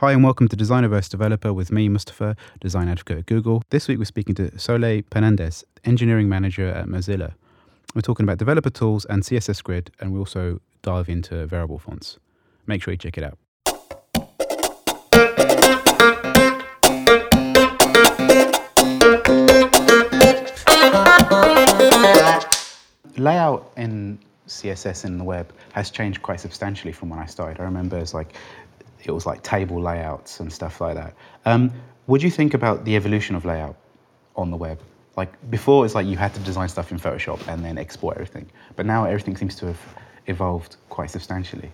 Hi, and welcome to Designer vs Developer with me, Mustafa, design advocate at Google. This week we're speaking to Soledad Penadés, engineering manager at Mozilla. We're talking about developer tools and CSS Grid, and we also dive into variable fonts. Make sure you check it out. Layout in CSS in the web has changed quite substantially from when I started. I remember it's like it was like table layouts and stuff like that. Um, what do you think about the evolution of layout on the web? Like before, it's like you had to design stuff in Photoshop and then export everything, but now everything seems to have evolved quite substantially.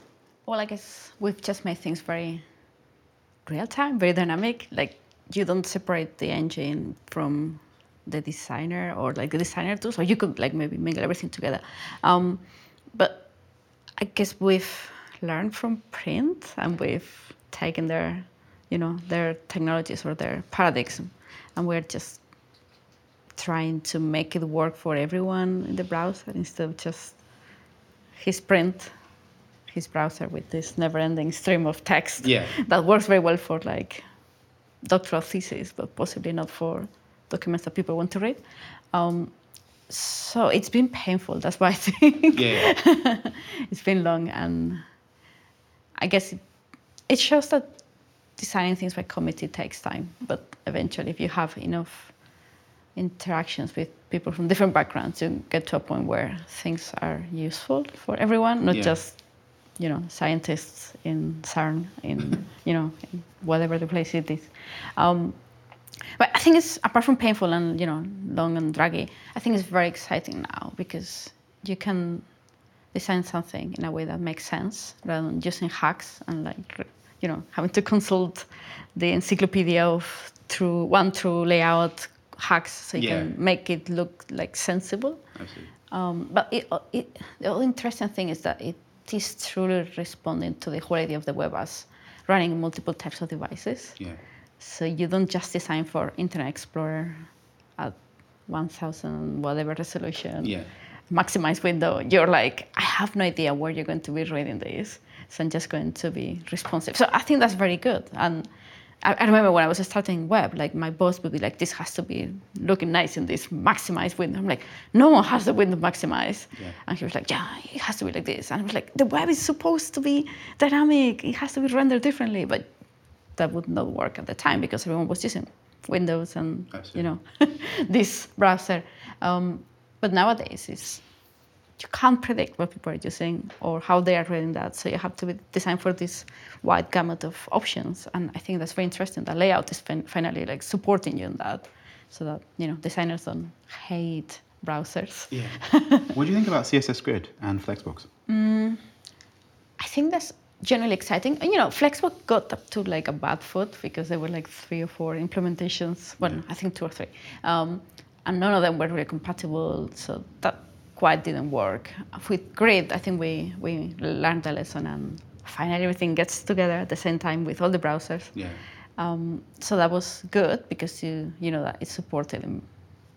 Well, I guess we've just made things very real time, very dynamic. Like you don't separate the engine from the designer or like the designer tools, or you could like maybe mingle everything together. Um, but I guess we've learned from print and we've taken their, you know, their technologies or their paradigms, and we're just trying to make it work for everyone in the browser instead of just his print his browser with this never-ending stream of text Yeah. that works very well for like doctoral thesis, but possibly not for documents that people want to read. Um, so it's been painful. That's why I think Yeah. it's been long, and I guess it, it shows that designing things by committee takes time. But eventually, if you have enough interactions with people from different backgrounds, you get to a point where things are useful for everyone, not Yeah. just you know scientists in CERN, in you know in whatever the place it is. Um, but I think it's apart from painful and you know long and draggy. I think it's very exciting now because you can design something in a way that makes sense rather than using hacks and like you know having to consult the encyclopedia of through one through layout hacks so you Yeah. can make it look like sensible. Um, but it, it, the other interesting thing is that it is truly responding to the whole idea of the web as running multiple types of devices. Yeah. So you don't just design for Internet Explorer at 1000 whatever resolution, Yeah. Maximize window. You're like, I have no idea where you're going to be reading this. So I'm just going to be responsive. So I think that's very good. And I, I remember when I was starting web, like my boss would be like, this has to be looking nice in this maximized window. I'm like, no one has the window maximized. Yeah. And he was like, yeah, it has to be like this. And I was like, the web is supposed to be dynamic. It has to be rendered differently. But that would not work at the time because everyone was using Windows and you know this browser. Um, but nowadays, it's you can't predict what people are using or how they are reading that. So you have to be design for this wide gamut of options. And I think that's very interesting. The layout is fin- finally like supporting you in that, so that you know designers don't hate browsers. Yeah. what do you think about CSS Grid and Flexbox? I think that's generally exciting. And, you know, Flexbox got up to like a bad foot because there were like three or four implementations. Well, I think two or three. Um, and none of them were really compatible. So that quite didn't work. With Grid, I think we, we learned the lesson and finally everything gets together at the same time with all the browsers. Yeah. Um, so that was good because you, you know that it's supported in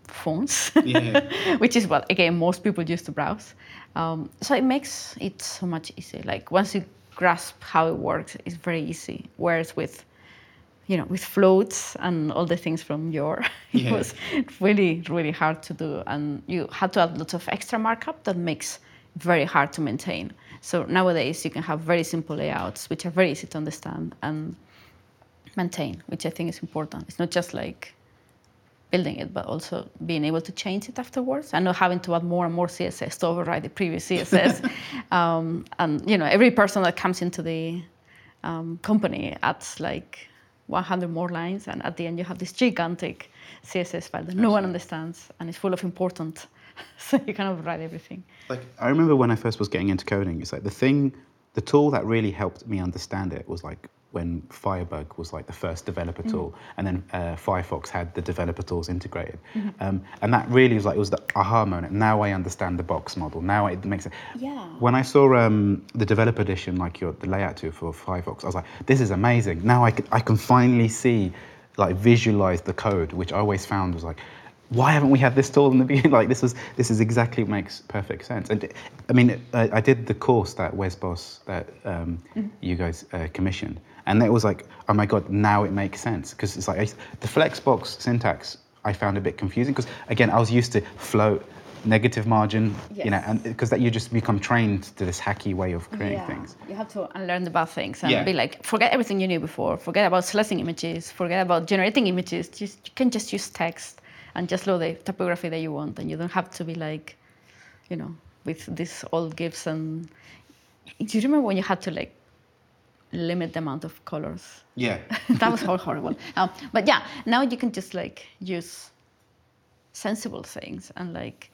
phones, Yeah. which is what again most people use to browse. Um, so it makes it so much easier. Like once you grasp how it works, it's very easy. Whereas with you know with floats and all the things from your, it Yeah. was really really hard to do, and you had to add lots of extra markup that makes it very hard to maintain. So nowadays you can have very simple layouts which are very easy to understand and maintain, which I think is important. It's not just like building it, but also being able to change it afterwards and not having to add more and more CSS to override the previous CSS. um, and you know, every person that comes into the um, company adds like 100 more lines, and at the end you have this gigantic CSS file that no one understands and it's full of important. so you kind of write everything. Like I remember when I first was getting into coding, it's like the thing, the tool that really helped me understand it was like when Firebug was like the first developer tool, and then uh, Firefox had the developer tools integrated, um, and that really was like it was the aha moment. Now I understand the box model. Now it makes sense. Yeah. When I saw um, the developer edition, like your the layout tool for Firefox, I was like, this is amazing. Now I can, I can finally see, like visualize the code, which I always found was like. Why haven't we had this tool in the beginning? Like this was, this is exactly what makes perfect sense. And I mean, I, I did the course that Wes Bos that um, you guys uh, commissioned, and it was like, oh my god, now it makes sense because it's like I, the flexbox syntax I found a bit confusing because again I was used to float negative margin, you know, and because that you just become trained to this hacky way of creating Yeah. things. You have to unlearn the bad things and Yeah. be like, forget everything you knew before. Forget about selecting images. Forget about generating images. Just you can just use text and just load the typography that you want, and you don't have to be like, you know, with these old gifs and. Do you remember when you had to like limit the amount of colors? Yeah. that was all horrible. Um, but yeah, now you can just like use sensible things and like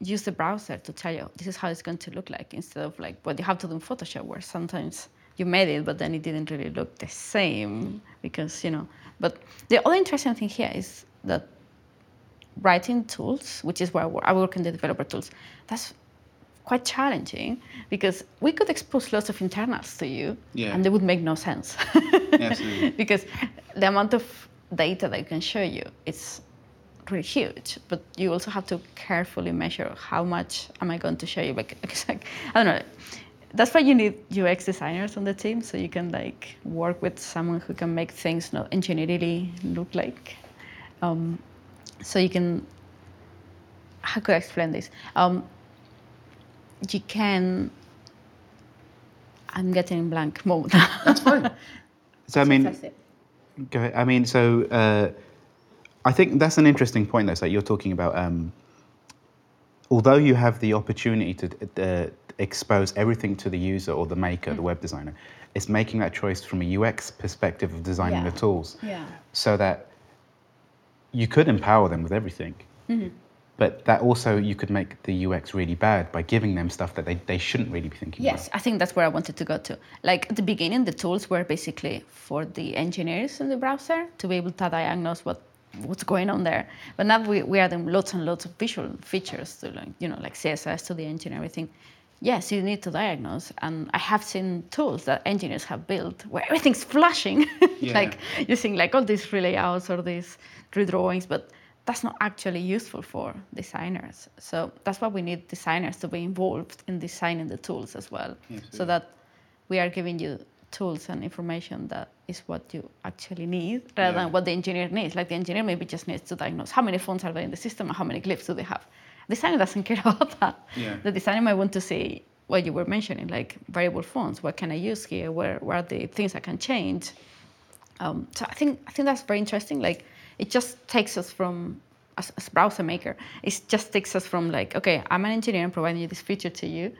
use the browser to tell you this is how it's going to look like instead of like what you have to do in Photoshop where sometimes you made it but then it didn't really look the same because you know. But the other interesting thing here is that writing tools, which is where I work, I work in the developer tools, that's quite challenging because we could expose lots of internals to you Yeah. and they would make no sense. Absolutely. because the amount of data that I can show you is really huge, but you also have to carefully measure how much am I going to show you. Like, like, I don't know. That's why you need UX designers on the team, so you can like work with someone who can make things not engineerily look like. Um, so you can. How could I explain this? Um, you can. I'm getting blank mode. That's fine. So I mean, That's it. Go ahead. I mean, so uh, I think that's an interesting point, though. So you're talking about, um, although you have the opportunity to uh, expose everything to the user or the maker, Mm. the web designer, it's making that choice from a UX perspective of designing Yeah. the tools, Yeah. so that you could empower them with everything. Mm-hmm. But that also you could make the UX really bad by giving them stuff that they, they shouldn't really be thinking Yes, I think that's where I wanted to go to. Like at the beginning, the tools were basically for the engineers in the browser to be able to diagnose what what's going on there. But now we, we are adding lots and lots of visual features to like, you know, like CSS to the engine, everything. Yes, you need to diagnose. And I have seen tools that engineers have built where everything's flashing, Yeah. like using like all these relayouts or these redrawings, but that's not actually useful for designers. So that's why we need designers to be involved in designing the tools as well, so that we are giving you tools and information that is what you actually need rather Yeah. than what the engineer needs. Like the engineer maybe just needs to diagnose how many phones are there in the system and how many glyphs do they have. Designer doesn't care about that. Yeah. The designer might want to see what you were mentioning, like variable fonts. What can I use here? Where, where are the things I can change? Um, so I think I think that's very interesting. Like it just takes us from as, as browser maker, it just takes us from like okay, I'm an engineer and providing you this feature to you,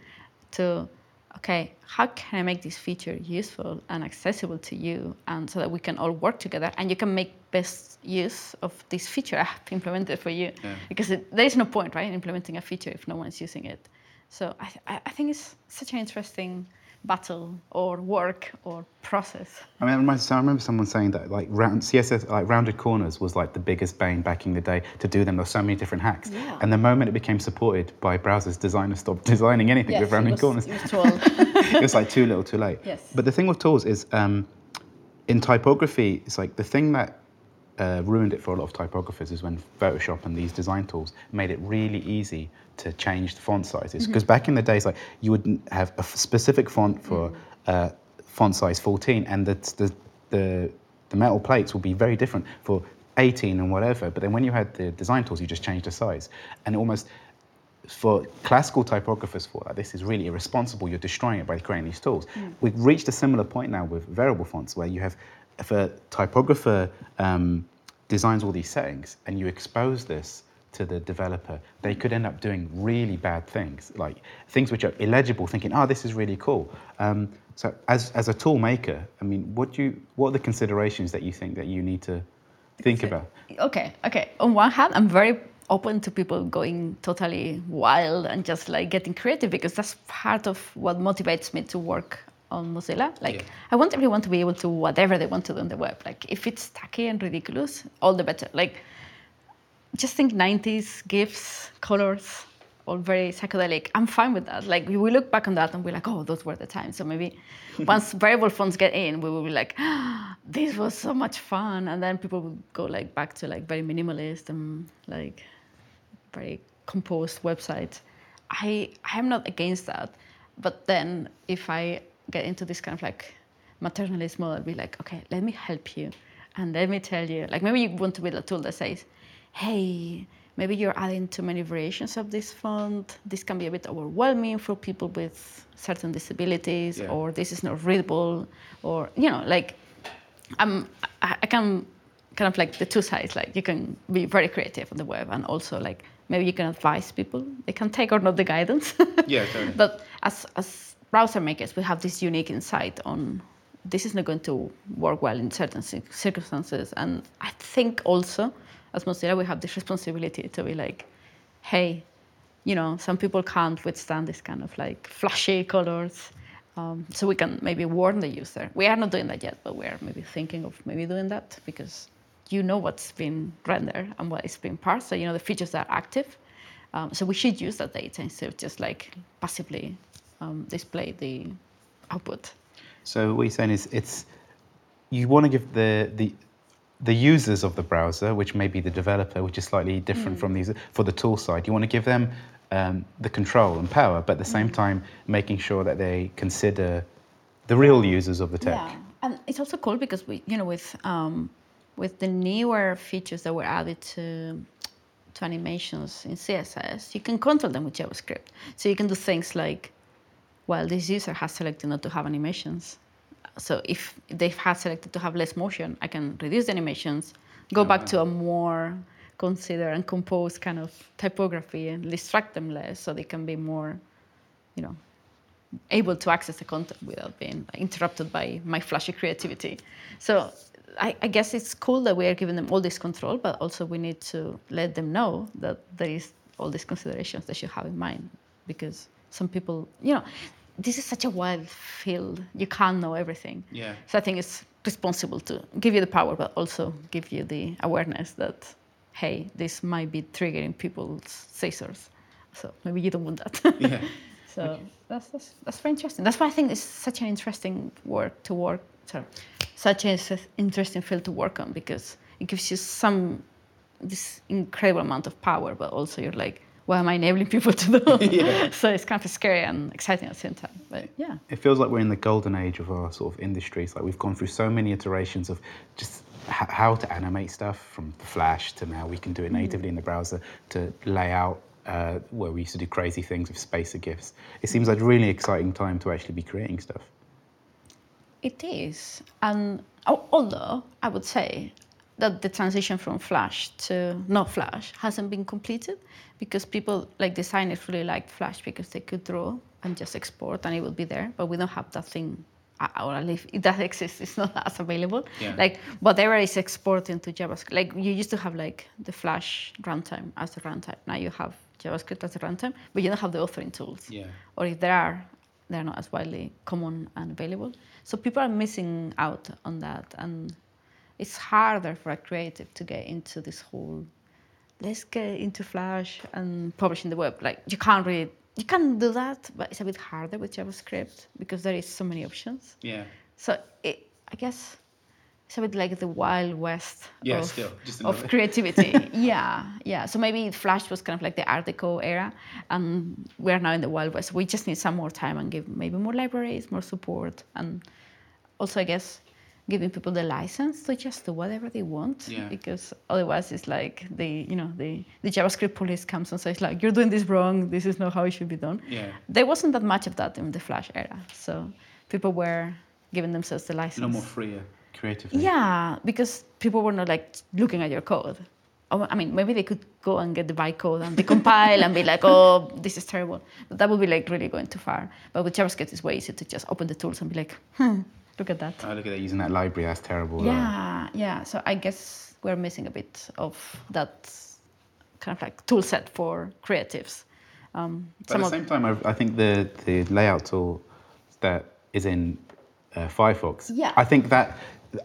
to okay, how can I make this feature useful and accessible to you, and so that we can all work together and you can make best use of this feature I have implemented for you. Yeah. Because it, there is no point, right, in implementing a feature if no one is using it. So I, th- I I think it's such an interesting battle or work or process. I mean, I remember, so I remember someone saying that like round CSS, like rounded corners was like the biggest bane back in the day to do them. There were so many different hacks, Yeah. and the moment it became supported by browsers, designers stopped designing anything with rounded corners. It was 12. it was like too little, too late. Yes. But the thing with tools is, um, in typography, it's like the thing that uh, ruined it for a lot of typographers is when Photoshop and these design tools made it really easy to change the font sizes. Because back in the days, like you would have a specific font for uh, font size 14, and the, the the the metal plates would be very different for 18 and whatever. But then when you had the design tools, you just changed the size, and almost for classical typographers for that, this is really irresponsible. You're destroying it by creating these tools. We've reached a similar point now with variable fonts where you have, if a typographer um, designs all these settings and you expose this to the developer, they could end up doing really bad things, like things which are illegible, thinking, oh, this is really cool. Um, so as, as a tool maker, I mean, what, do you, what are the considerations that you think that you need to think about? okay, okay. On one hand, I'm very open to people going totally wild and just like getting creative because that's part of what motivates me to work on Mozilla. Like Yeah. I want everyone to be able to whatever they want to do on the web. Like if it's tacky and ridiculous, all the better. Like just think 90s gifs, colors, all very psychedelic. I'm fine with that. Like we look back on that and we're like, oh, those were the times. So maybe once variable fonts get in, we will be like, ah, this was so much fun. And then people will go like back to like very minimalist and like very composed websites. I I'm not against that, but then if I get into this kind of like maternalist model, be like, okay, let me help you, and let me tell you, like maybe you want to build a tool that says, hey, maybe you're adding too many variations of this font. This can be a bit overwhelming for people with certain disabilities, Yeah. or this is not readable, or you know, like I'm, I I can kind of like the two sides. Like you can be very creative on the web, and also like maybe you can advise people. They can take or not the guidance. Yeah, totally. but as as browser makers, we have this unique insight on this is not going to work well in certain circumstances, and I think also as Mozilla we have this responsibility to be like, hey, you know, some people can't withstand this kind of like flashy colors. Um, so we can maybe warn the user. We are not doing that yet, but we are maybe thinking of maybe doing that because you know what's been rendered and what is being parsed. So you know the features that are active. Um, so we should use that data instead of just like passively um, display the output. So what you're saying is it's you want to give the the the users of the browser, which may be the developer, which is slightly different from these for the tool side. You want to give them um, the control and power, but at the same time making sure that they consider the real users of the tech. Yeah, and it's also cool because we, you know, with um, with the newer features that were added to to animations in CSS, you can control them with JavaScript. So you can do things like, well, this user has selected not to have animations. So if they have selected to have less motion, I can reduce the animations, go back to a more considered and composed kind of typography and distract them less so they can be more, you know, able to access the content without being interrupted by my flashy creativity. So I, I guess it's cool that we are giving them all this control, but also we need to let them know that there is all these considerations they should have in mind because some people, you know, this is such a wild field. You can't know everything. Yeah. So I think it's responsible to give you the power, but also give you the awareness that, hey, this might be triggering people's scissors. So maybe you don't want that. Yeah. So that's, that's that's very interesting. That's why I think it's such an interesting work to work. Sorry, such an interesting field to work on because it gives you some this incredible amount of power, but also you're like, what am I enabling people to do? Yeah. so it's kind of scary and exciting at the same time. But yeah, It feels like we're in the golden age of our sort of industries. Like we've gone through so many iterations of just h- how to animate stuff from the Flash to now we can do it natively in the browser to layout uh, where we used to do crazy things with spacer GIFs. It seems like a really exciting time to actually be creating stuff. it is. And al- although I would say that the transition from Flash to not Flash hasn't been completed because people like designers really liked Flash because they could draw and just export and it would be there, but we don't have that thing. Or at least it does exist. It's not as available. Yeah. Like whatever is exporting to JavaScript. Like you used to have like the Flash runtime as the runtime. Now you have JavaScript as the runtime, but you don't have the authoring tools Yeah. or if there are, they're not as widely common and available. So people are missing out on that, and it's harder for a creative to get into this whole. Let's get into Flash and publish in the web. Like you can't really, you can do that, but it's a bit harder with JavaScript because there is so many options. Yeah. So it, I guess it's a bit like the wild west Yeah, of, still, of creativity. yeah, yeah. So maybe Flash was kind of like the Art Deco era, and we're now in the wild west. We just need some more time and give maybe more libraries, more support, and also I guess giving people the license to just do whatever they want. Yeah. Because otherwise, it's like the you know the the JavaScript police comes and says like you're doing this wrong. This is not how it should be done Yeah. there wasn't that much of that in the Flash era. So people were giving themselves the license A more freer creatively. Yeah, because people were not like looking at your code. Oh, I mean, maybe they could go and get the bytecode and decompile and be like, oh, this is terrible. But that would be like really going too far. But with JavaScript, it's way easier to just open the tools and be like, hmm, look at that. I look at that using that library. That's terrible. Yeah, yeah. So I guess we're missing a bit of that kind of like tool set for creatives. Um, But at the same time, I, I think the, the layout tool that is in uh, Firefox, Yeah. I think that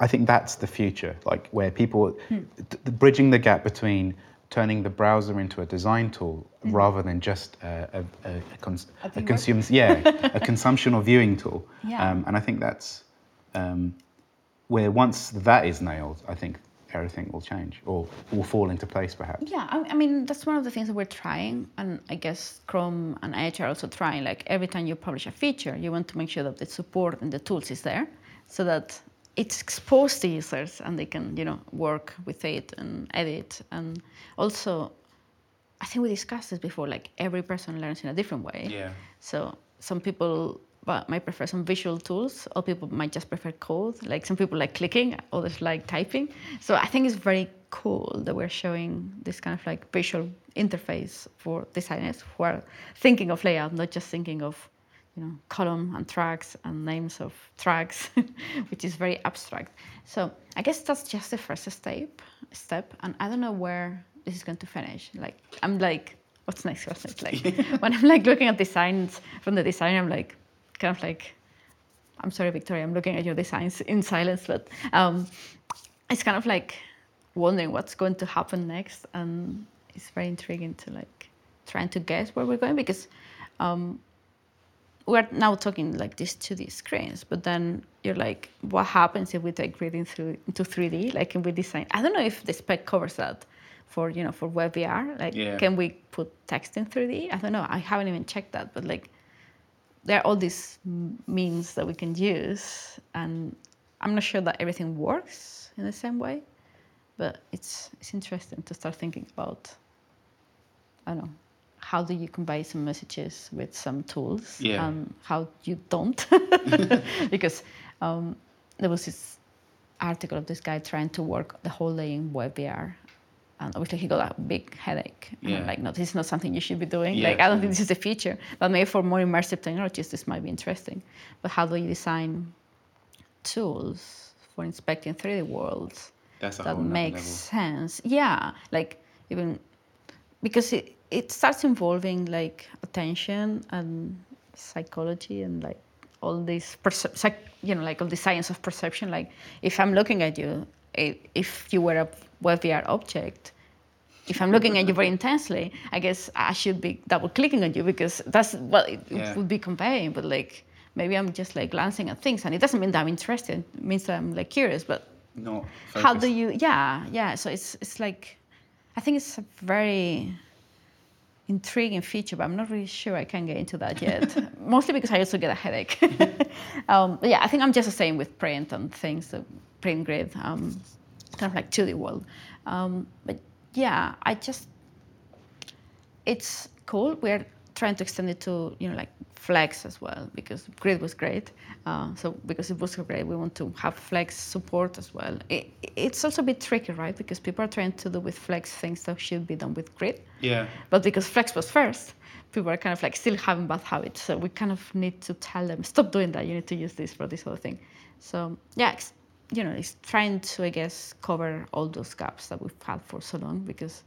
I think that's the future, like where people Hmm. bridging the gap between turning the browser into a design tool Hmm. rather than just a, a, a, cons- A yeah, a consumption or viewing tool. Yeah. Um, and I think that's um, where once that is nailed, I think everything will change or will fall into place, perhaps. Yeah, I, I mean that's one of the things that we're trying, and I guess Chrome and Edge are also trying. Like every time you publish a feature, you want to make sure that the support and the tools is there, so that it's exposed to users and they can, you know, work with it and edit. And also, I think we discussed this before. Like every person learns in a different way. Yeah. So some people but might prefer some visual tools. Other people might just prefer code. Like some people like clicking, others like typing. So I think it's very cool that we're showing this kind of like visual interface for designers who are thinking of layout, not just thinking of you know column and tracks and names of tracks, which is very abstract. So I guess that's just the first step. Step, and I don't know where this is going to finish. Like I'm like, what's next? What's next? Like when I'm like looking at designs from the designer, I'm like kind of like, I'm sorry, Victoria, I'm looking at your designs in silence, but um, it's kind of like wondering what's going to happen next, and it's very intriguing to like trying to guess where we're going because um, we're now talking like these 2D screens, but then you're like, what happens if we take reading through into 3D? Like, can we design? I don't know if the spec covers that for you know for web VR. Like, Yeah. can we put text in 3D? I don't know. I haven't even checked that, but like, there are all these means that we can use, and I'm not sure that everything works in the same way, but it's it's interesting to start thinking about. I don't know. How do you convey some messages with some tools? Yeah. And how you don't? because um, there was this article of this guy trying to work the whole day in WebVR. And obviously he got a big headache. Yeah. like, no, this is not something you should be doing. Yeah, like, I don't think this is the future. But maybe for more immersive technologies, this might be interesting. But how do you design tools for inspecting 3D worlds that makes sense? Yeah, like even because it, it starts involving like attention and psychology and like all this, percep- psych- you know like all the science of perception like if i'm looking at you if you were a web VR object. If i'm looking at you very intensely i guess i should be double clicking on you because that's what it Yeah. would be conveying but like maybe i'm just like glancing at things and it doesn't mean that i'm interested it means that i'm like curious but how do you yeah yeah so it's it's like i think it's a very intriguing feature but i'm not really sure i can get into that yet. Mostly because i also get a headache. Um, yeah i think i'm just the same with print and things print grid um, kind of like 2d world um, but yeah i just it's cool. We're trying to extend it to you know like Flex as well because Grid was great. Uh, so because it was so great, we want to have Flex support as well. It, it's also a bit tricky, right? Because people are trying to do with Flex things that should be done with Grid, Yeah. but because Flex was first, people are kind of like still having bad habits. So we kind of need to tell them stop doing that. You need to use this for this other thing. So yeah. You know, it's trying to, I guess, cover all those gaps that we've had for so long because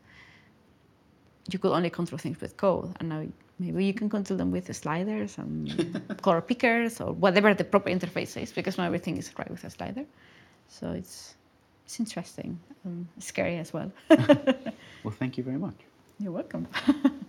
you could only control things with code, and now maybe you can control them with sliders and color pickers or whatever the proper interface is, because not everything is right with a slider. So it's it's interesting, and scary as well. Well, thank you very much. You're welcome.